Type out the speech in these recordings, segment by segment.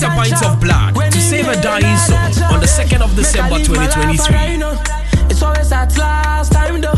Donate a pint of blood to save a dying soul on the 2nd of December 2023. It's always at last time though.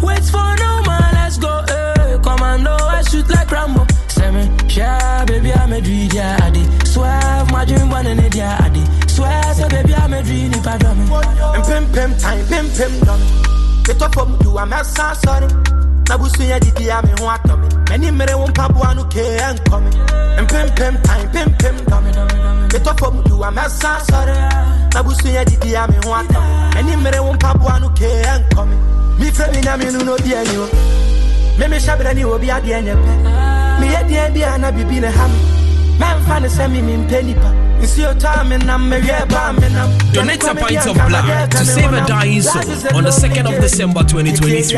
Wait for no man, let's go. Eh. Commando, I shoot like Rambo. Say me, yeah, baby, I'm a dream, yeah, I did. Swear, my dream, one in it, yeah, I did. Swear, say, baby, I'm a dream, if I do me. And pim pim time, pim pim done. Get up from you, I'm a sorry. Nabusu ya didi ya me ho atome. Many mere won pabo anu ke en come. And pim pim time, pim pim done. Get up from you, I'm a sorry. Nabusu ya didi ya me ho atome. Many mere won pabo anu ke en come. Me frɛ me nyame no no di ani o. Me me hyɛbrɛ ne obi adeɛ nyɛ pɛ. Me yɛ deɛ bi a na bibi ne ha me. Mɛmfa ne sɛ me mempɛ nipa. Nsuo tɔ a me nam mewɛ ba a me nam. Donate a pint of blood to save a dying soul on the 2nd of December 2023.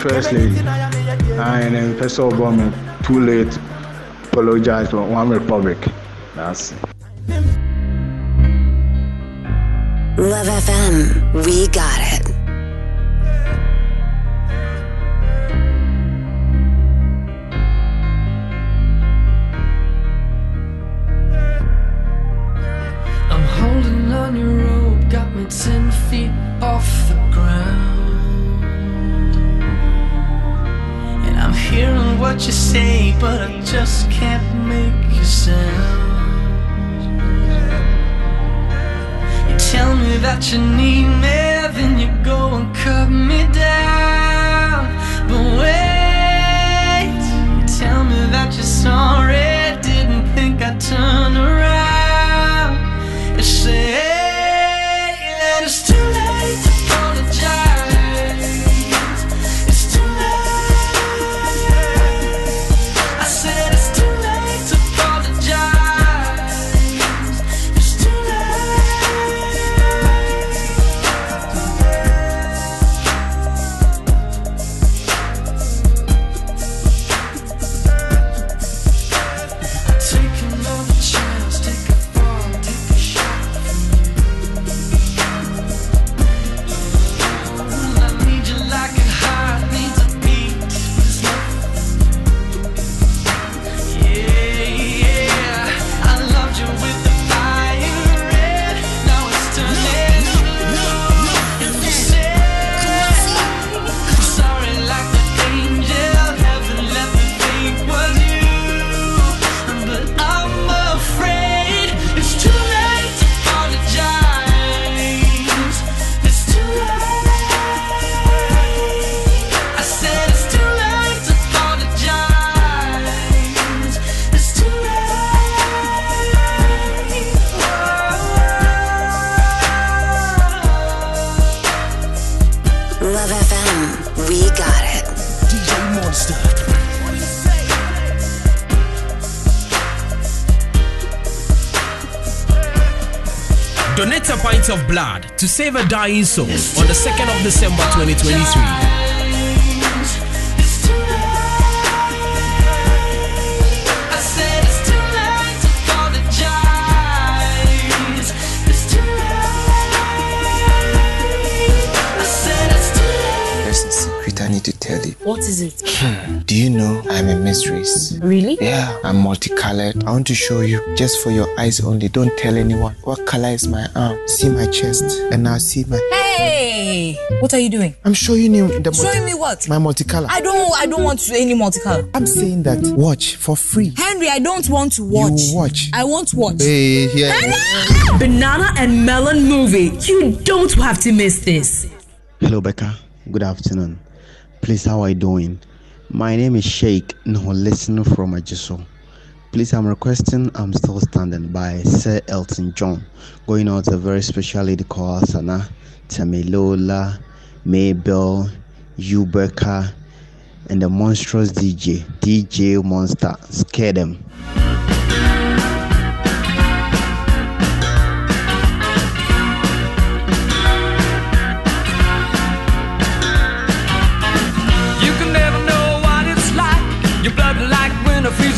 First Lady. Am first of all, man, too late. Apologize for One Republic. That's it. Love FM, we got it. What you say, but I just can't make you sound. You tell me that you need me, then you go and cut me down. But wait, you tell me that you're sorry, didn't think I'd turn around. Blood to save a dying soul on the 2nd of December 2023. Tell you. What is it? Hmm. Do you know I'm a mistress? Really? Yeah, I'm multicolored. I want to show you, just for your eyes only. Don't tell anyone. What color is my arm? See my chest, and now see my. Hey, what are you doing? I'm showing you the multi- Showing me what? my multicolor. I don't. I don't want to any multicolor. I'm saying that watch for free. Henry, I don't want to watch. You watch. I won't watch. Hey, yeah. Banana and Melon movie. You don't have to miss this. Hello, Becca. Good afternoon. Please, how are you doing? My name is Sheikh No listening from Ajiso. Please, I'm requesting I'm Still Standing by Sir Elton John. Going out to a very special lady called Sana, Tamilola, Mabel, Ubeka, and the monstrous DJ, DJ Monster. Scare them.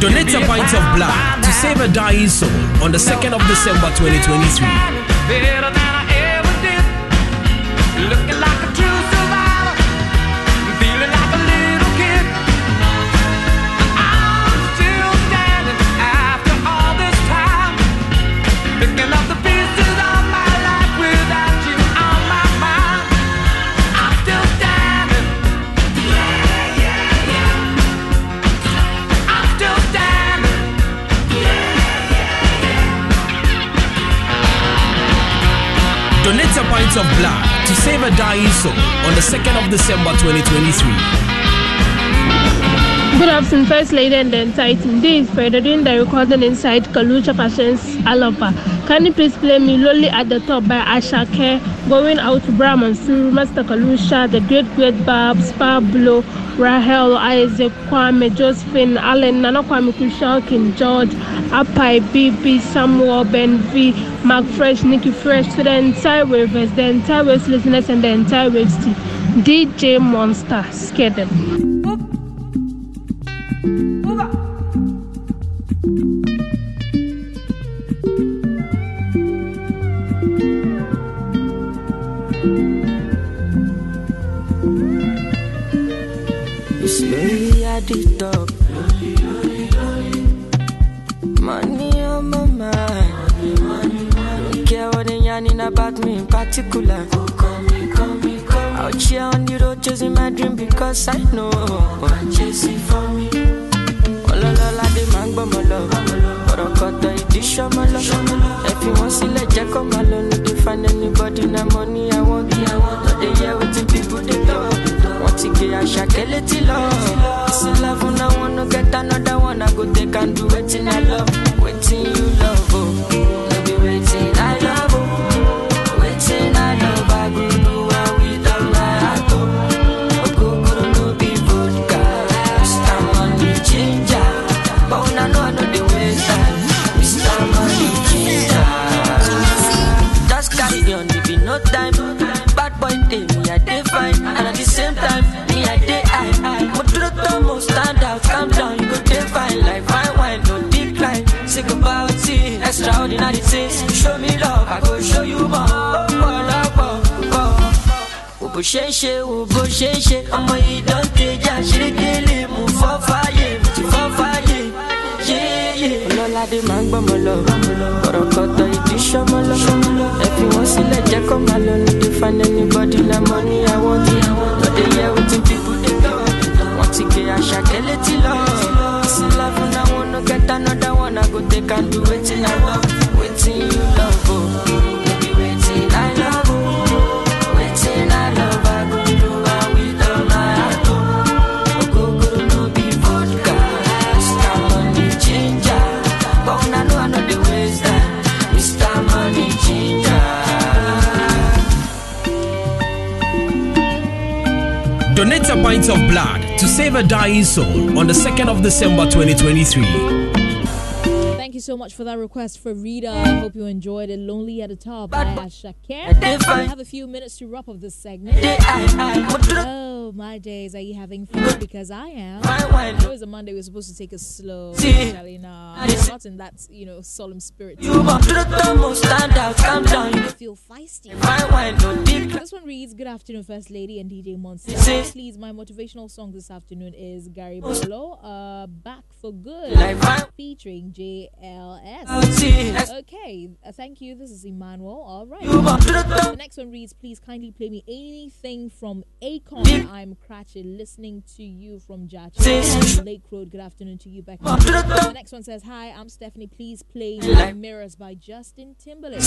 Donate a pint of blood to save a dying soul on the 2nd of December 2023. Donate a pint of blood to save a dying soul on the 2nd of December 2023. Good afternoon, First Lady and the entire team. This is Freda doing the recording inside Kalucha Patience Alapa. Can you please play me Lonely at the Top by Ashake, going out to Brahman Suru, Master Kalusha, The Great Great Babs, Pablo, Rahel, Isaac, Kwame, Josephine, Allen, Nana Kwame Kushal, King George, Apai, BB, Samuel, Ben V, Mark Fresh, Nicky Fresh, to the entire Wavers, the entire West listeners, and the entire team. DJ Monster, scare them. Lonely at the top. Money on my mind. Don't care what they yarning about me in particular. Out here on the road chasing my dream because I know I'm chasing for me. Ń gbọ́ mọ́ lọ. Ọ̀rọ̀ kọ̀tọ̀ ìdí ṣọ́mọ́ lọ. Ẹ fi wọ́n sílẹ̀ jẹ́ kó máa lọ. No dey find anybody na money I want. No dey hear wetin people talk. Ti gé àṣàkẹ́ létí lọ. This love I wanna get another one. I go take and do Show me love, I go show you more. Love. Donate a pint of blood to save a dying soul on the 2nd of December 2023. You so much for that request for Rita. I hope you enjoyed it. Lonely at the Top by Asake. I have a few minutes to wrap up this segment. Oh, my days. Are you having fun? Because I am. I know it's a Monday. We're supposed to take it slow. Actually, nah, not in that you know solemn spirit. You want to the top, stand out, calm down. Feel feisty. Fine wine, no deep. This one reads, Good afternoon, First Lady and DJ Monster. Please, my motivational song this afternoon is Gary Barlow, uh, Back for Good, featuring JLS. Okay, uh, thank you. This is Emmanuel. All right. You want to the next one reads, Please kindly play me anything from Akon. I'm Cratchit, listening to you from Jachi. Lake Road. Good afternoon to you, Becky. The next one says, Hi, I'm Stephanie. Please play Mirrors by Justin Timberlake.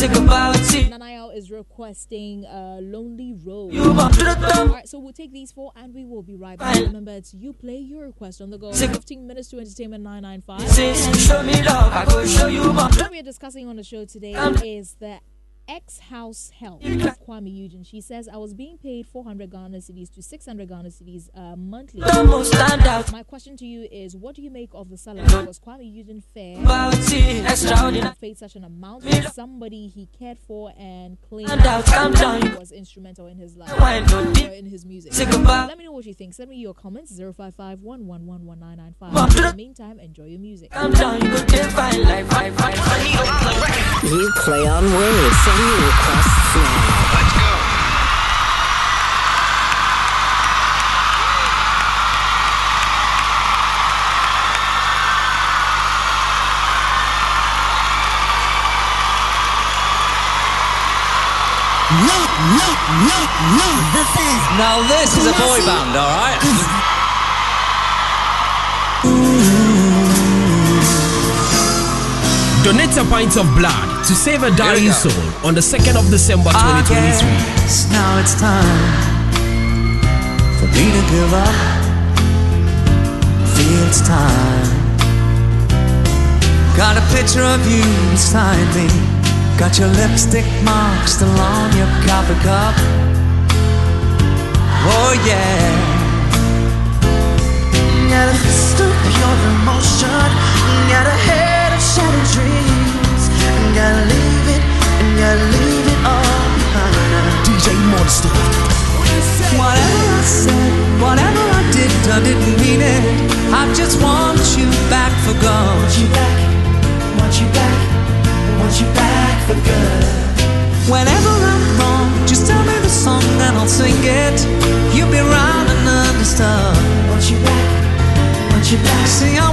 Is requesting uh, Lonely Road. You want to the top. All right, so we'll take these four and we will be right back. Remember, it's you play your request on the go. 15 minutes to entertainment 995. Say, show me love, I go show you What we are discussing on the show today is the ex house help Kuami Eugene. She says, I was being paid 400 Ghana cedis to 600 Ghana cedis uh, monthly. Almost stand out. My question to you is, what do you make of the salary? Was Kuami Eugene fair? About it, extraordinary. paid such an amount for somebody he cared for and claimed Stand out, calm down. he was instrumental in his life or in his music. Let me know what you think. Send me your comments 055 111 Come In the- the meantime, enjoy your music. You play on waves. Send requests now. Let's go. Now this is a boy band, all Donate a pint of blood to save a dying soul on the 2nd of December 2023. guess now it's time for me to give up. Feel it's time. Got a picture of you beside me. Got your lipstick mark still on your coffee cup. Oh yeah. Got a fist pure emotion. Got a head of shattered dreams. Gotta leave it, and gotta leave it all behind. DJ Monster. Whatever I said, whatever I did, I didn't mean it. I just want you back for good. Want you back, want you back, want you back for good. Whenever I'm wrong, just tell me the song and I'll sing it. You'll be round and understood. Want you back, want you back. See, I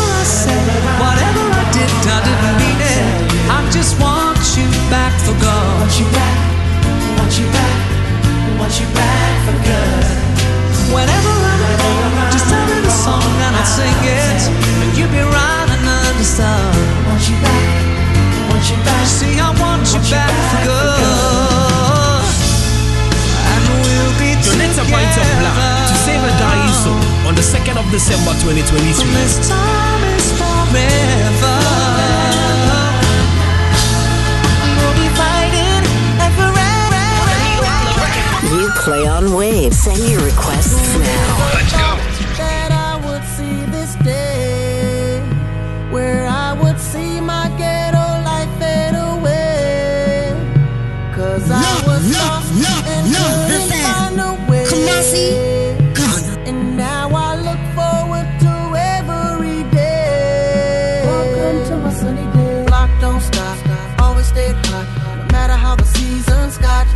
just want you back for good. On waves. Send your requests now. Let's go. that I would see this day where I would see my ghetto life fade away. Cause I was lost and couldn't find a way. And now I look forward to every day. Welcome to my sunny day. Clock don't stop, always stay hot. No matter how the seasons got,